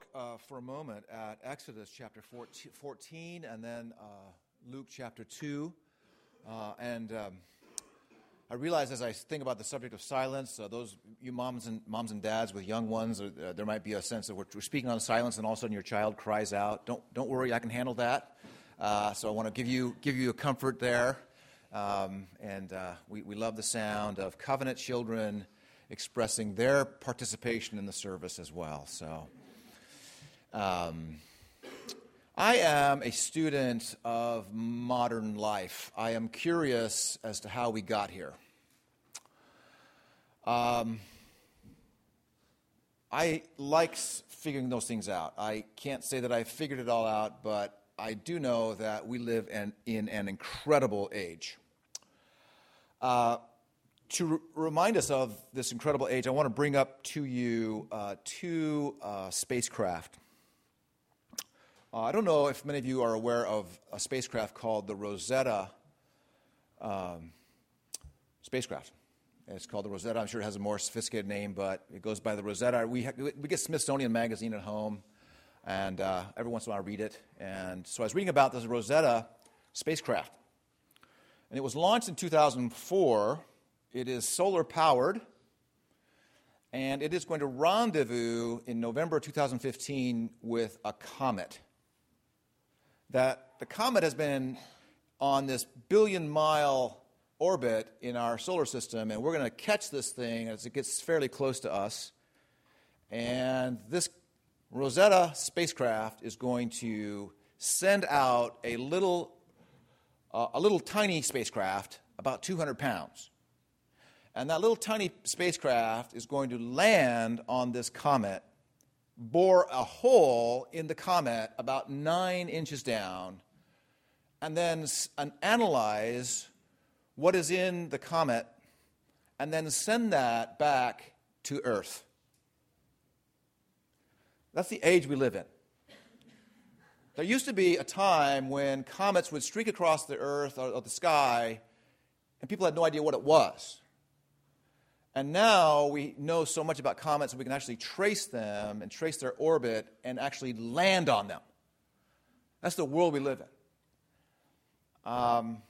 look uh, for a moment at Exodus chapter 14 and then uh, Luke chapter 2. Uh, and um, I realize as I think about the subject of silence, uh, those you moms and moms and dads with young ones, uh, there might be a sense of we're, we're, speaking on silence, and all of a sudden your child cries out. Don't don't worry, I can handle that. Uh, so I want to give you give you a comfort there. Um, and we, we love the sound of covenant children expressing their participation in the service as well. So. Um, I am a student of modern life. I am curious as to how we got here. Um, I like figuring those things out. I can't say that I figured it all out, but I do know that we live in, in an incredible age. Uh, to r- remind us of this incredible age, I want to bring up to you uh, two uh, spacecraft. Uh, I don't know if many of you are aware of a spacecraft called the Rosetta um, spacecraft. It's called the Rosetta. I'm sure it has a more sophisticated name, but it goes by the Rosetta. We, ha- we get Smithsonian Magazine at home, and uh, every once in a while I read it. And so I was reading about this Rosetta spacecraft. And it was launched in 2004. It is solar powered, and it is going to rendezvous in November 2015 with a comet that the comet has been on this billion mile orbit in our solar system, and we're going to catch this thing as it gets fairly close to us. And this Rosetta spacecraft is going to send out a little, uh, a little tiny spacecraft, about 200 pounds. And that little tiny spacecraft is going to land on this comet bore a hole in the comet about nine inches down and then analyze what is in the comet and then send that back to Earth. That's the age we live in. There used to be a time when comets would streak across the earth or the sky, and people had no idea what it was. And now we know so much about comets we can actually trace them and trace their orbit and actually land on them. That's the world we live in. Um,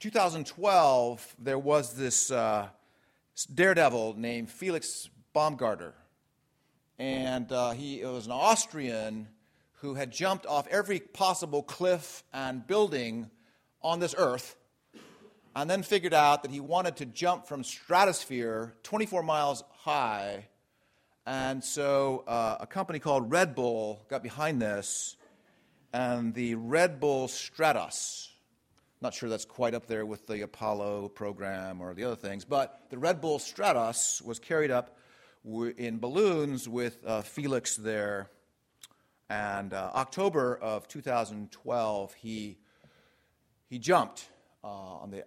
2012, there was this uh, daredevil named Felix Baumgartner. And uh, he was an Austrian who had jumped off every possible cliff and building on this earth and then figured out that he wanted to jump from stratosphere 24 miles high. And so uh, a company called Red Bull got behind this, and the Red Bull Stratos. Not sure that's quite up there with the Apollo program or the other things, but the Red Bull Stratos was carried up in balloons with uh, Felix there. And uh, October of 2012, he, he jumped uh, on the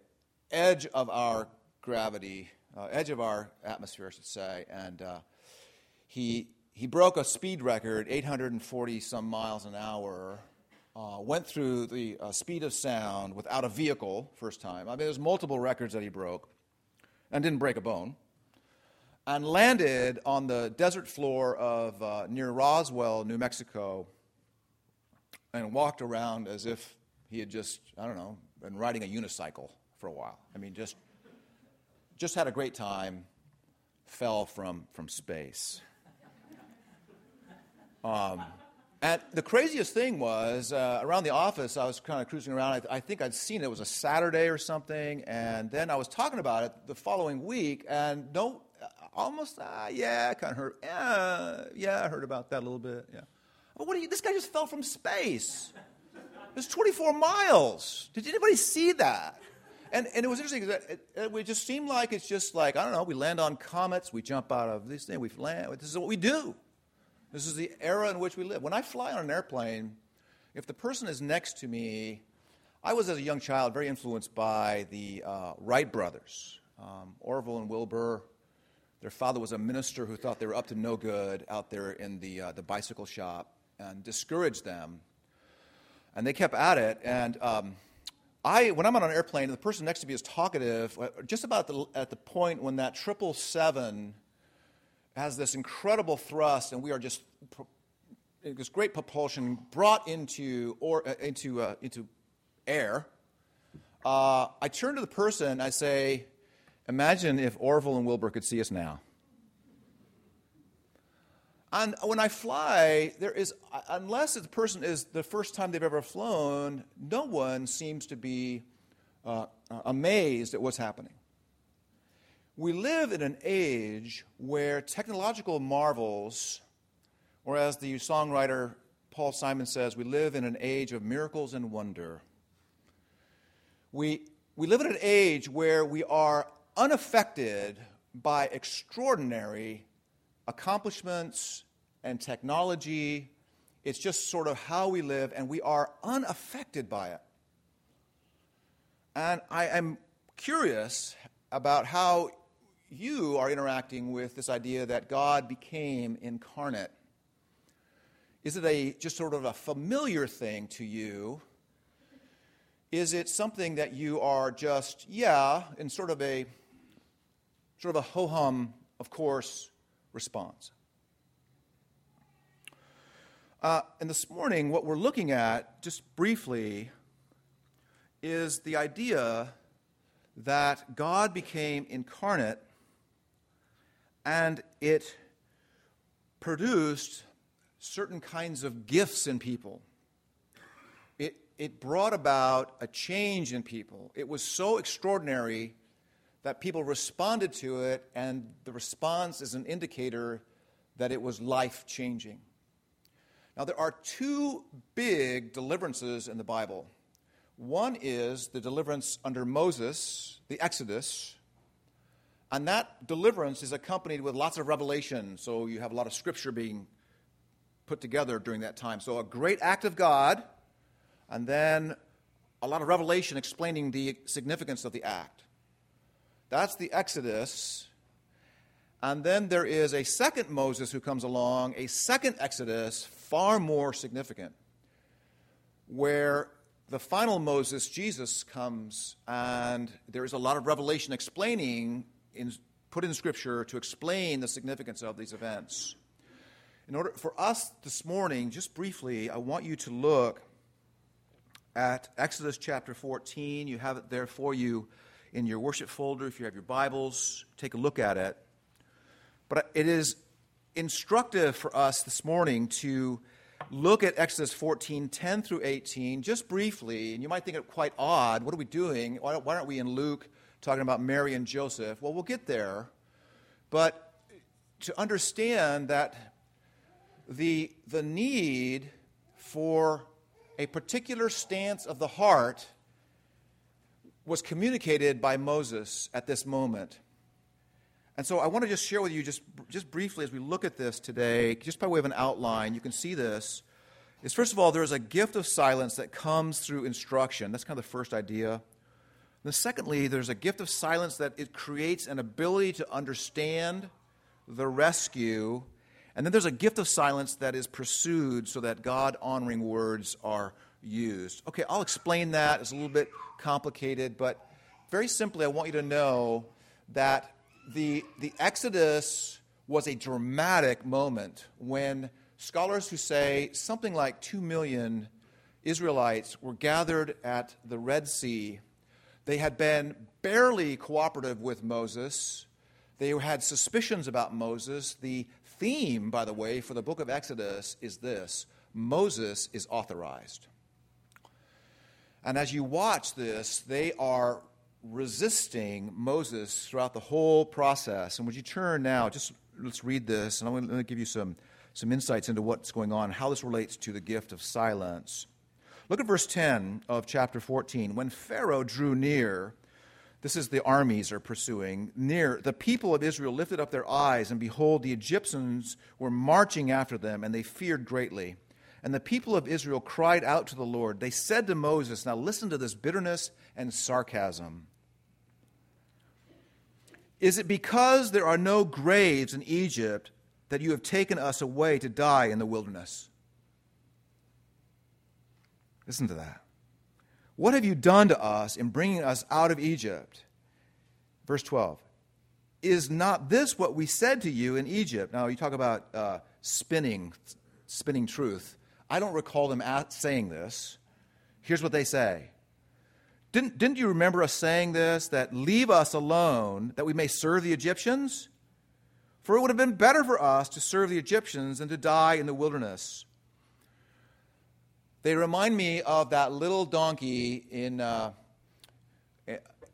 edge of our gravity, uh, edge of our atmosphere, I should say, and uh, he he broke a speed record, 840 some miles an hour. Uh, went through the uh, speed of sound without a vehicle first time. I mean, there's multiple records that he broke, and didn't break a bone. And landed on the desert floor of uh, near Roswell, New Mexico, and walked around as if he had just I don't know been riding a unicycle for a while. I mean, just, just had a great time, fell from, from space. Um, and the craziest thing was uh, around the office, I was kind of cruising around. I, I, think I'd seen it. It was a Saturday or something. And then I was talking about it the following week, and no, almost, uh, yeah, I kind of heard, yeah, yeah, I heard about that a little bit. Yeah. But what do you, this guy just fell from space. It was 24 miles. Did anybody see that? And, and it was interesting because it, it, just seemed like it's just like, I don't know, we land on comets, we jump out of these things, we land. This is what we do. This is the era in which we live. When I fly on an airplane, if the person is next to me, I was as a young child very influenced by the uh, Wright brothers, um, Orville and Wilbur. Their father was a minister who thought they were up to no good out there in the, uh, the bicycle shop and discouraged them. And they kept at it. And um, I, when I'm on an airplane and the person next to me is talkative, uh, just about the, at the point when that 777 has this incredible thrust and we are just this great propulsion brought into, or, uh, into, uh, into air, uh, I turn to the person, I say, Imagine if Orville and Wilbur could see us now. And when I fly, there is, unless the person is the first time they've ever flown, no one seems to be uh, amazed at what's happening. We live in an age where technological marvels, or as the songwriter Paul Simon says, we live in an age of miracles and wonder. We, we live in an age where we are unaffected by extraordinary accomplishments and technology. It's just sort of how we live, and we are unaffected by it. And I am curious about how you are interacting with this idea that God became incarnate. Is it a just sort of a familiar thing to you? Is it something that you are just, yeah, in sort of a sort of a ho hum, of course, response? Uh, and this morning, what we're looking at, just briefly, is the idea that God became incarnate and it produced certain kinds of gifts in people. It, it brought about a change in people. It was so extraordinary that people responded to it, and the response is an indicator that it was life changing. Now, there are two big deliverances in the Bible. One is the deliverance under Moses, the Exodus, and that deliverance is accompanied with lots of revelation. So you have a lot of scripture being put together during that time. So a great act of God, and then a lot of revelation explaining the significance of the act. That's the Exodus. And then there is a second Moses who comes along, a second Exodus, far more significant, where the final Moses, Jesus, comes and there is a lot of revelation explaining, in, put in Scripture to explain the significance of these events. In order for us this morning, just briefly, I want you to look at Exodus chapter 14. You have it there for you in your worship folder. If you have your Bibles, take a look at it. But it is instructive for us this morning to look at Exodus 14, 10 through 18, just briefly, and you might think it quite odd. What are we doing? Why, why aren't we in Luke talking about Mary and Joseph? Well, we'll get there. But to understand that the, the need for a particular stance of the heart was communicated by Moses at this moment. And so I want to just share with you, just, just briefly, as we look at this today, just by way of an outline, you can see this. Is first of all, there is a gift of silence that comes through instruction. That's kind of the first idea. And then, secondly, there's a gift of silence that it creates an ability to understand the rescue. And then there's a gift of silence that is pursued so that God honoring words are used. Okay, I'll explain that. It's a little bit complicated, but very simply, I want you to know that the, the Exodus was a dramatic moment when scholars who say something like 2 million Israelites were gathered at the Red Sea. They had been barely cooperative with Moses. They had suspicions about Moses. The theme, by the way, for the book of Exodus is this Moses is authorized. And as you watch this, they are resisting Moses throughout the whole process. And would you turn now, just let's read this, and I'm going to give you some, some insights into what's going on, how this relates to the gift of silence. Look at verse 10 of chapter 14. When Pharaoh drew near, this is the armies are pursuing, near, the people of Israel lifted up their eyes, and behold, the Egyptians were marching after them, and they feared greatly. And the people of Israel cried out to the Lord. They said to Moses, Now listen to this bitterness and sarcasm. Is it because there are no graves in Egypt that you have taken us away to die in the wilderness? Listen to that. What have you done to us in bringing us out of Egypt? Verse 12. Is not this what we said to you in Egypt? Now, you talk about uh, spinning spinning truth. I don't recall them saying this. Here's what they say didn't, didn't you remember us saying this? That leave us alone that we may serve the Egyptians? For it would have been better for us to serve the Egyptians than to die in the wilderness. They remind me of that little donkey in, uh,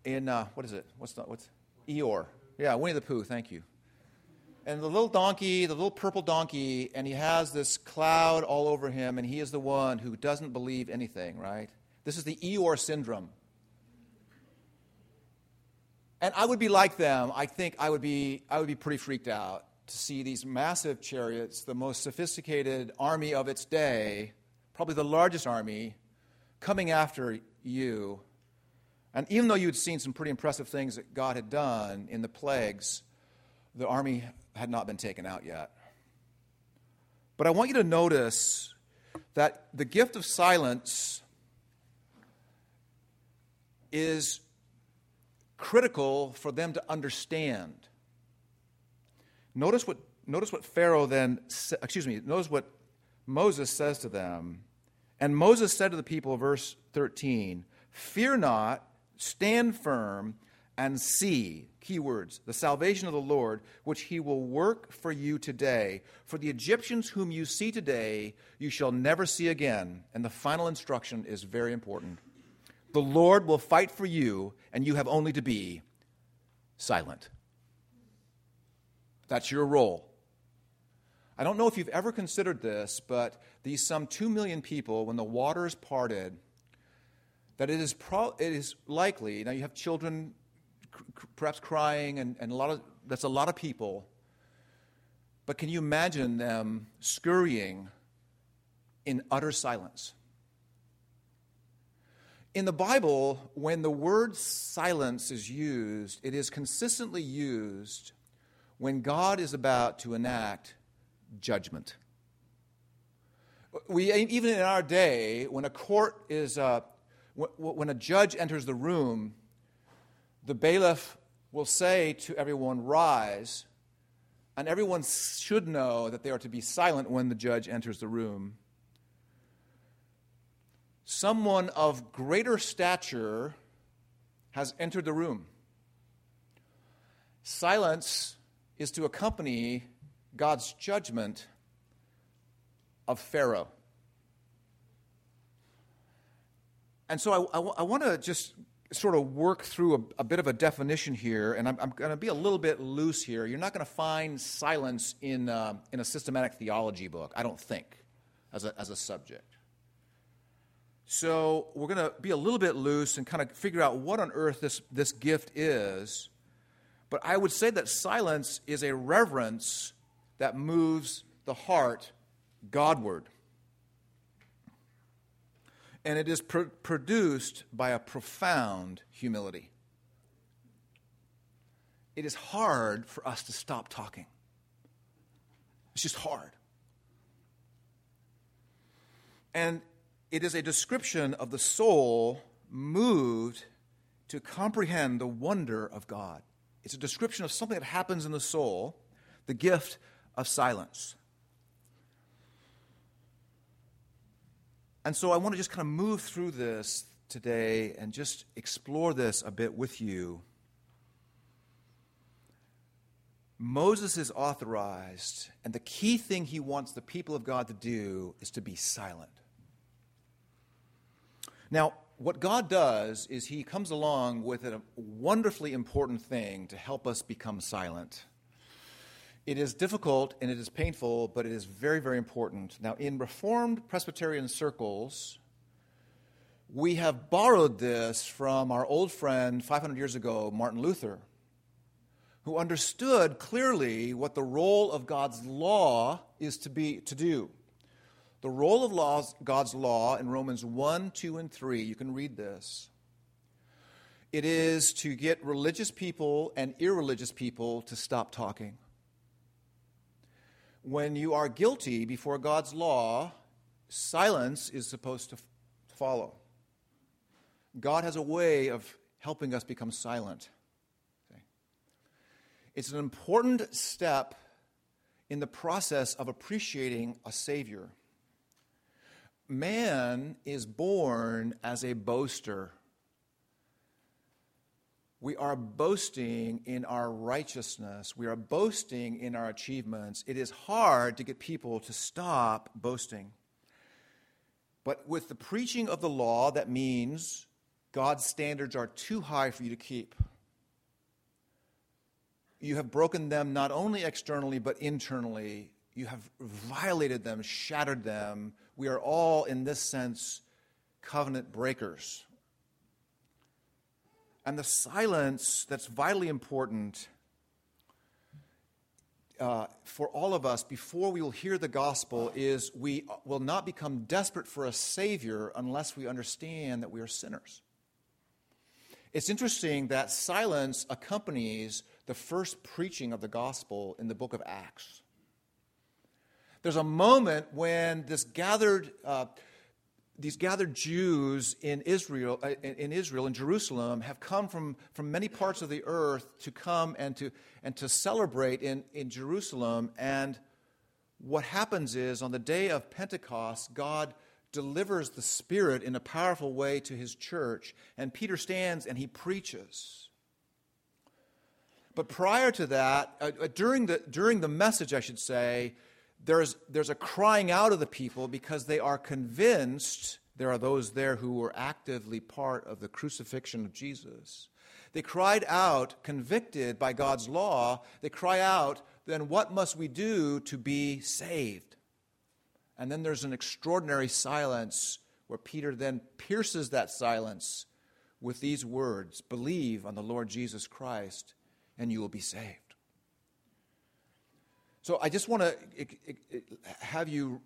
in uh, what is it? What's the, what's Eeyore? Yeah, Winnie the Pooh. Thank you. And the little donkey, the little purple donkey, and he has this cloud all over him, and he is the one who doesn't believe anything. Right? This is the Eeyore syndrome. And I would be like them. I think I would be, I would be pretty freaked out to see these massive chariots, the most sophisticated army of its day, probably the largest army, coming after you. And even though you'd seen some pretty impressive things that God had done in the plagues, the army had not been taken out yet. But I want you to notice that the gift of silence is critical for them to understand. Notice what, notice what Pharaoh then, excuse me, notice what Moses says to them. And Moses said to the people, verse 13, Fear not, stand firm, and see, keywords, the salvation of the Lord, which he will work for you today. For the Egyptians whom you see today, you shall never see again. And the final instruction is very important. The Lord will fight for you, and you have only to be silent. That's your role. I don't know if you've ever considered this, but these some 2 million people, when the waters parted, that it is, pro- it is likely, now you have children perhaps crying, and, and a lot of, that's a lot of people, but can you imagine them scurrying in utter silence? In the Bible, when the word silence is used, it is consistently used when God is about to enact judgment. We, even in our day, when a court is, uh, when a judge enters the room, the bailiff will say to everyone, Rise, and everyone should know that they are to be silent when the judge enters the room someone of greater stature has entered the room. Silence is to accompany God's judgment of Pharaoh. And so I, I, I want to just sort of work through a, a, bit of a definition here, and I'm, I'm going to be a little bit loose here. You're not going to find silence in, uh, in a systematic theology book, I don't think, as a, as a subject. So we're going to be a little bit loose and kind of figure out what on earth this, this gift is. But I would say that silence is a reverence that moves the heart Godward. And it is pr- produced by a profound humility. It is hard for us to stop talking. It's just hard. And it is a description of the soul moved to comprehend the wonder of God. It's a description of something that happens in the soul, the gift of silence. And so I want to just kind of move through this today and just explore this a bit with you. Moses is authorized, and the key thing he wants the people of God to do is to be silent. Now, what God does is He comes along with a wonderfully important thing to help us become silent. It is difficult and it is painful, but it is very, very important. Now, in Reformed Presbyterian circles, we have borrowed this from our old friend 500 years ago, Martin Luther, who understood clearly what the role of God's law is to be to do. The role of laws, God's law in Romans 1, 2, and 3, you can read this. It is to get religious people and irreligious people to stop talking. When you are guilty before God's law, silence is supposed to follow. God has a way of helping us become silent. Okay. It's an important step in the process of appreciating a Savior. Man is born as a boaster. We are boasting in our righteousness. We are boasting in our achievements. It is hard to get people to stop boasting. But with the preaching of the law, that means God's standards are too high for you to keep. You have broken them not only externally, but internally. You have violated them, shattered them. We are all, in this sense, covenant breakers. And the silence that's vitally important uh, for all of us before we will hear the gospel is we will not become desperate for a Savior unless we understand that we are sinners. It's interesting that silence accompanies the first preaching of the gospel in the book of Acts. There's a moment when this gathered uh, these gathered Jews in Israel, uh, in Israel, in Jerusalem, have come from, from many parts of the earth to come and to, and to celebrate in, in Jerusalem. And what happens is, on the day of Pentecost, God delivers the Spirit in a powerful way to his church. And Peter stands and he preaches. But prior to that, uh, uh during, the, during the message, I should say, there's, there's a crying out of the people because they are convinced there are those there who were actively part of the crucifixion of Jesus. They cried out, convicted by God's law, they cry out, then what must we do to be saved? And then there's an extraordinary silence where Peter then pierces that silence with these words Believe on the Lord Jesus Christ, and you will be saved. So I just want to have you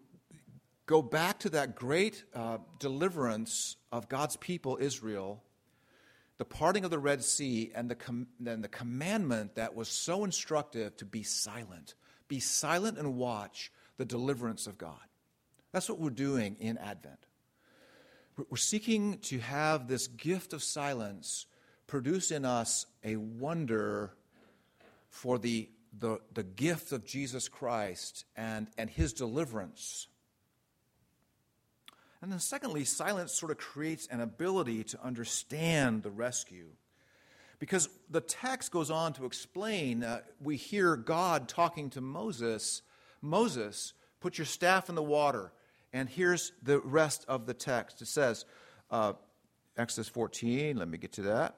go back to that great uh, deliverance of God's people, Israel, the parting of the Red Sea, and the, com- and the commandment that was so instructive to be silent. Be silent and watch the deliverance of God. That's what we're doing in Advent. We're seeking to have this gift of silence produce in us a wonder for the the, the gift of Jesus Christ and, and his deliverance. And then, secondly, silence sort of creates an ability to understand the rescue. Because the text goes on to explain, uh, we hear God talking to Moses Moses, put your staff in the water. And here's the rest of the text. It says, uh, Exodus 14, let me get to that.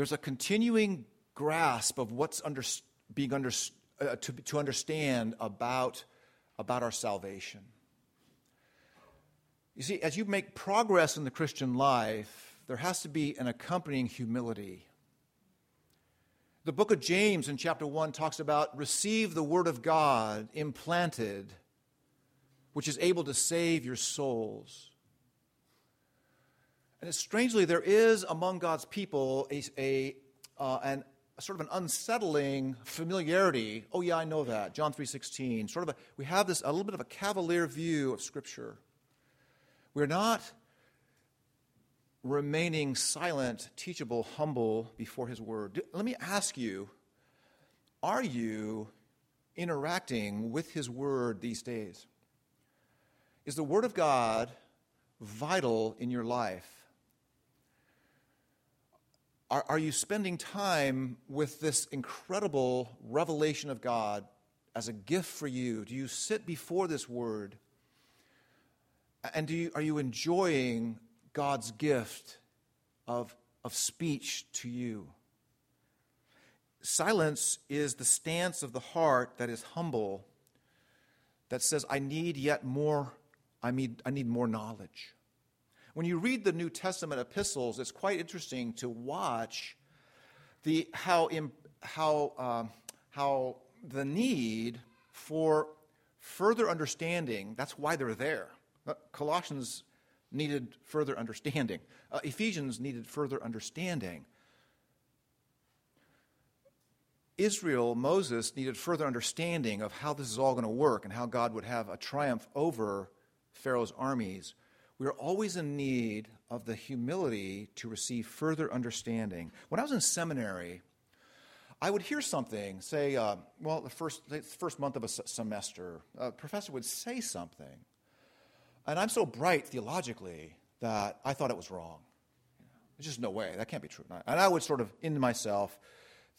there's a continuing grasp of what's under, being under, uh, to, to understand about, about our salvation. You see, as you make progress in the Christian life, there has to be an accompanying humility. The book of James in chapter 1 talks about receive the word of God implanted, which is able to save your souls. And strangely, there is among God's people a, a, uh, an, a sort of an unsettling familiarity. Oh, yeah, I know that. John 3.16. Sort of a, we have this, a little bit of a cavalier view of Scripture. We're not remaining silent, teachable, humble before His Word. Let me ask you are you interacting with His Word these days? Is the Word of God vital in your life? Are, are you spending time with this incredible revelation of God as a gift for you? Do you sit before this word? And do you, are you enjoying God's gift of, of speech to you? Silence is the stance of the heart that is humble, that says, I need yet more, I need, I need more knowledge. When you read the New Testament epistles, it's quite interesting to watch the, how, how, um, how the need for further understanding, that's why they're there. Uh, Colossians needed further understanding, uh, Ephesians needed further understanding. Israel, Moses, needed further understanding of how this is all going to work and how God would have a triumph over Pharaoh's armies. We are always in need of the humility to receive further understanding. When I was in seminary, I would hear something, say, uh, well, the first, the first month of a semester, a professor would say something. And I'm so bright theologically that I thought it was wrong. There's just no way. That can't be true. And I would sort of, in myself,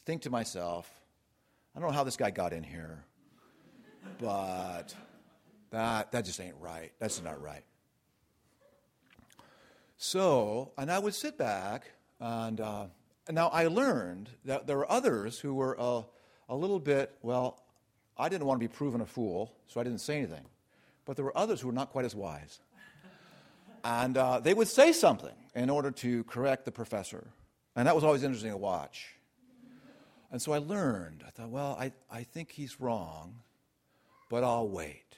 think to myself, I don't know how this guy got in here, but that, that just ain't right. That's not right. So, and I would sit back, and, uh, now I learned that there were others who were uh, a little bit, well, I didn't want to be proven a fool, so I didn't say anything. But there were others who were not quite as wise. And uh, they would say something in order to correct the professor. And that was always interesting to watch. And so I learned. I thought, well, I, I think he's wrong, but I'll wait.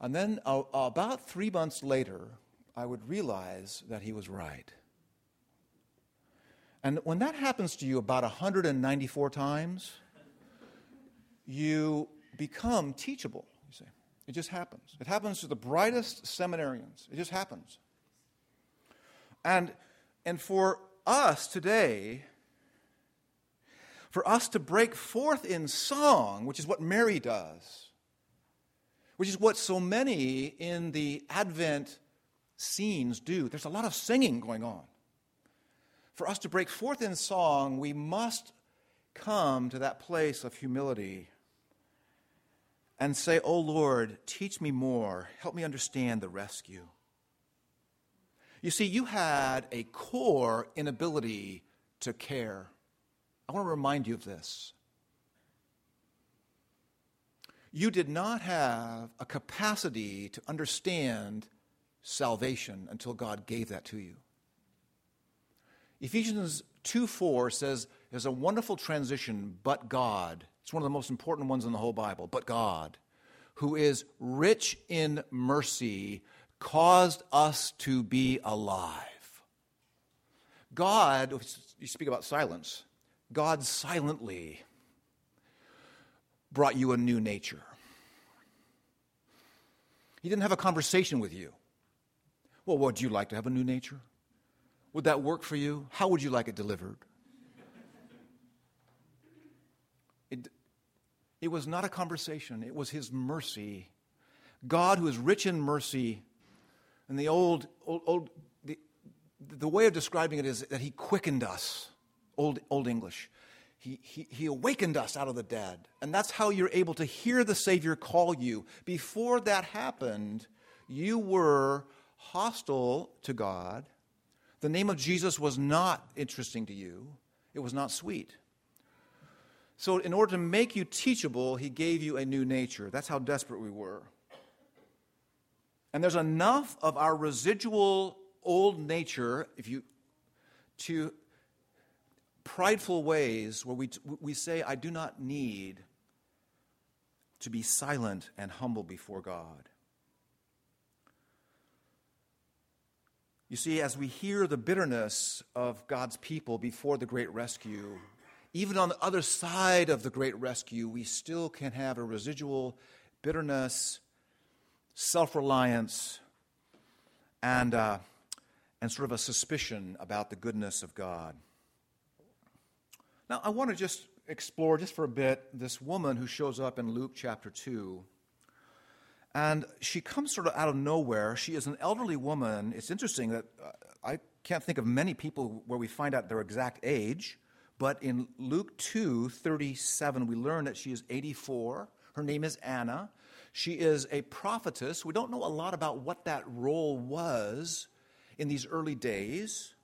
And then uh, about three months later, I would realize that he was right. And when that happens to you about 194 times, you become teachable, you see. It just happens. It happens to the brightest seminarians. It just happens. And, and for us today, for us to break forth in song, which is what Mary does, which is what so many in the Advent scenes do. There's a lot of singing going on. For us to break forth in song, we must come to that place of humility and say, Oh Lord, teach me more. Help me understand the rescue. You see, you had a core inability to care. I want to remind you of this. You did not have a capacity to understand salvation until God gave that to you. Ephesians 2 4 says there's a wonderful transition, but God. It's one of the most important ones in the whole Bible. But God, who is rich in mercy, caused us to be alive. God, you speak about silence, God silently brought you a new nature. He didn't have a conversation with you. Well, would you like to have a new nature? Would that work for you? How would you like it delivered? It, it was not a conversation, it was His mercy. God, who is rich in mercy, and the old, old, old the, the way of describing it is that He quickened us, Old, old English. He, he, he awakened us out of the dead. And that's how you're able to hear the Savior call you. Before that happened, you were hostile to God. The name of Jesus was not interesting to you, it was not sweet. So, in order to make you teachable, he gave you a new nature. That's how desperate we were. And there's enough of our residual old nature, if you, to prideful ways where we, we say, I do not need to be silent and humble before God. You see, as we hear the bitterness of God's people before the great rescue, even on the other side of the great rescue, we still can have a residual bitterness, self reliance, and, uh, and sort of a suspicion about the goodness of God. Now, I want to just explore, just for a bit, this woman who shows up in Luke chapter 2 and she comes sort of out of nowhere. She is an elderly woman. It's interesting that uh, I can't think of many people where we find out their exact age, but in Luke 2 37, we learn that she is 84. Her name is Anna. She is a prophetess. We don't know a lot about what that role was in these early days,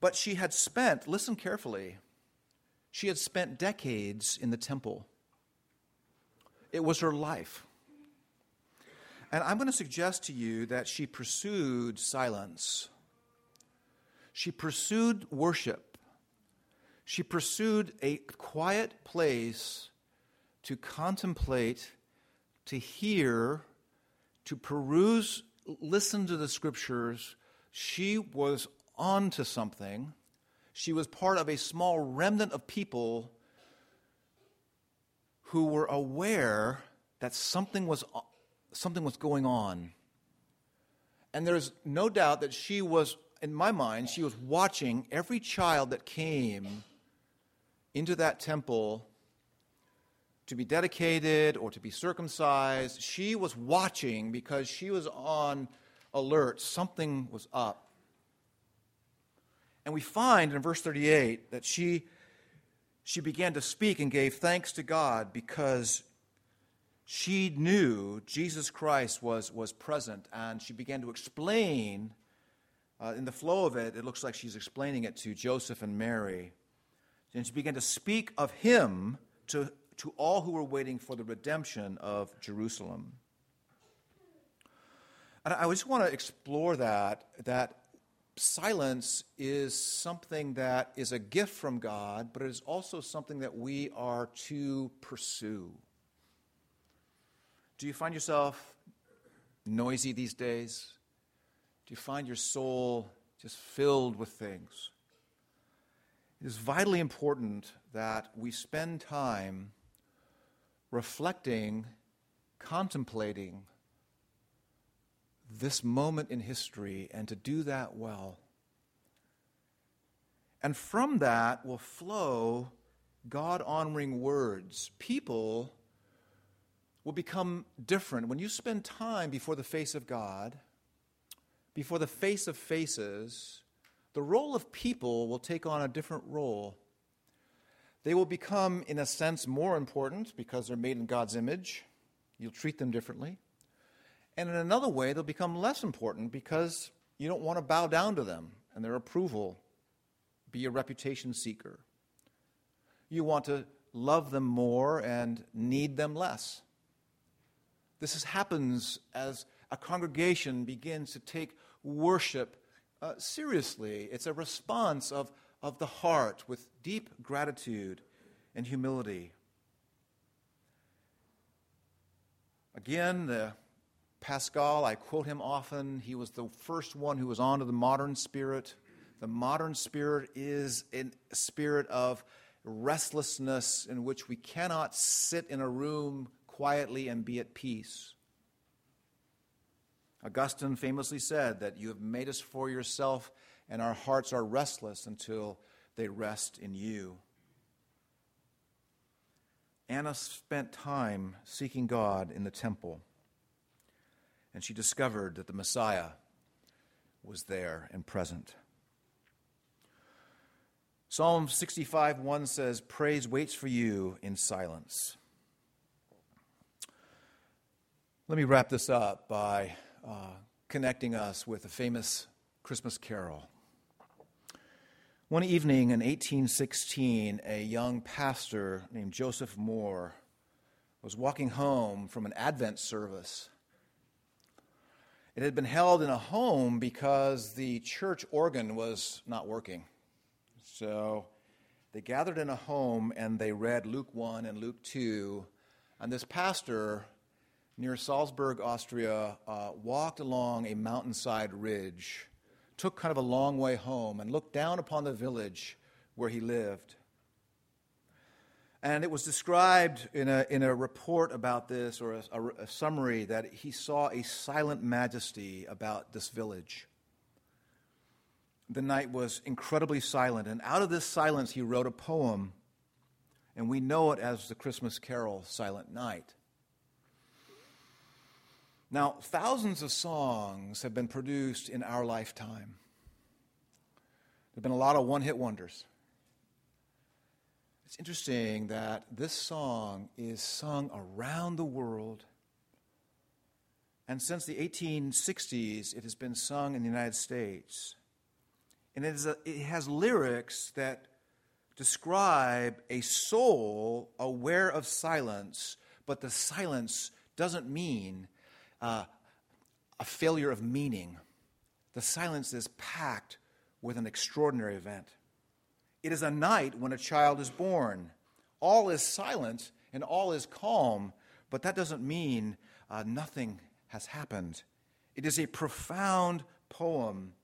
but she had spent, listen carefully, she had spent decades in the temple. It was her life. And I'm going to suggest to you that she pursued silence. She pursued worship. She pursued a quiet place to contemplate, to hear, to peruse, listen to the scriptures. She was on to something. She was part of a small remnant of people who were aware that something was, something was going on. And there's no doubt that she was, in my mind, she was watching every child that came into that temple to be dedicated or to be circumcised. She was watching because she was on alert. Something was up. And we find in verse 38 that she she began to speak and gave thanks to God because she knew Jesus Christ was, was present, and she began to explain. Uh, in the flow of it, it looks like she's explaining it to Joseph and Mary. And she began to speak of him to, to all who were waiting for the redemption of Jerusalem. And I just want to explore that, that silence is something that is a gift from God, but it is also something that we are to pursue. Do you find yourself noisy these days? Do you find your soul just filled with things? It is vitally important that we spend time reflecting, contemplating this moment in history and to do that well. And from that will flow God honoring words. People will become different. When you spend time before the face of God, before the face of faces, the role of people will take on a different role. They will become, in a sense, more important because they're made in God's image. You'll treat them differently. And in another way, they'll become less important because you don't want to bow down to them and their approval, be a reputation seeker. You want to love them more and need them less. This is, happens as a congregation begins to take worship uh, seriously. It's a response of, of the heart with deep gratitude and humility. Again, the Pascal, I quote him often. He was the first one who was onto the modern spirit. The modern spirit is a spirit of restlessness in which we cannot sit in a room quietly and be at peace. Augustine famously said that you have made us for yourself, and our hearts are restless until they rest in you. Anna spent time seeking God in the temple and she discovered that the Messiah was there and present. Psalm 65 1 says, Praise waits for you in silence. Let me wrap this up by uh, connecting us with a famous Christmas carol. One evening in 1816, a young pastor named Joseph Mohr was walking home from an Advent service it had been held in a home because the church organ was not working. So they gathered in a home and they read Luke 1 and Luke 2. And this pastor near Salzburg, Austria, uh, walked along a mountainside ridge, took kind of a long way home, and looked down upon the village where he lived. And it was described in a, in a report about this, or a, a, a summary, that he saw a silent majesty about this village. The night was incredibly silent, and out of this silence, he wrote a poem, and we know it as the Christmas carol, Silent Night. Now, thousands of songs have been produced in our lifetime. There have been a lot of one hit wonders. It's interesting that this song is sung around the world. And since the 1860s, it has been sung in the United States. And it, a, it has lyrics that describe a soul aware of silence, but the silence doesn't mean uh, a failure of meaning. The silence is packed with an extraordinary event. It is a night when a child is born. All is silent and all is calm, but that doesn't mean uh, nothing has happened. It is a profound poem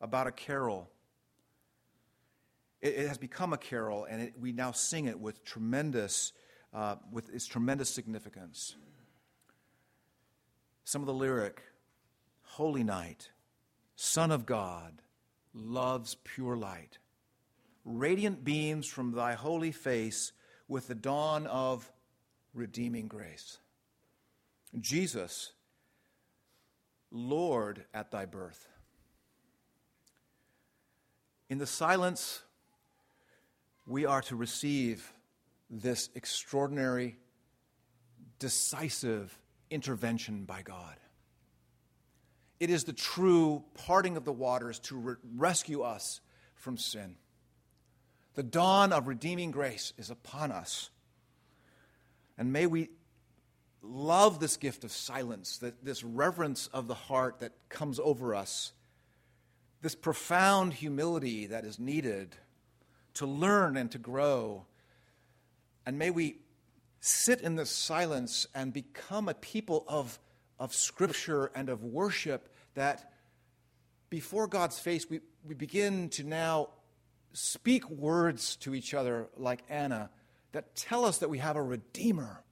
about a carol. It, it has become a carol, and it, we now sing it with tremendous, uh, with its tremendous significance. Some of the lyric, Holy Night, Son of God, loves pure light. Radiant beams from thy holy face with the dawn of redeeming grace. Jesus, Lord at thy birth. In the silence, we are to receive this extraordinary, decisive intervention by God. It is the true parting of the waters to re- rescue us from sin. The dawn of redeeming grace is upon us. And may we love this gift of silence, that this reverence of the heart that comes over us, this profound humility that is needed to learn and to grow. And may we sit in this silence and become a people of, of scripture and of worship that before God's face, we, we begin to now speak words to each other like Anna that tell us that we have a Redeemer.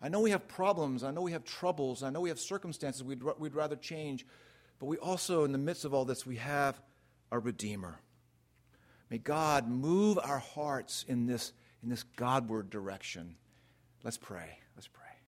I know we have problems. I know we have troubles. I know we have circumstances we'd, we'd rather change. But we also, in the midst of all this, we have a Redeemer. May God move our hearts in this, in this Godward direction. Let's pray.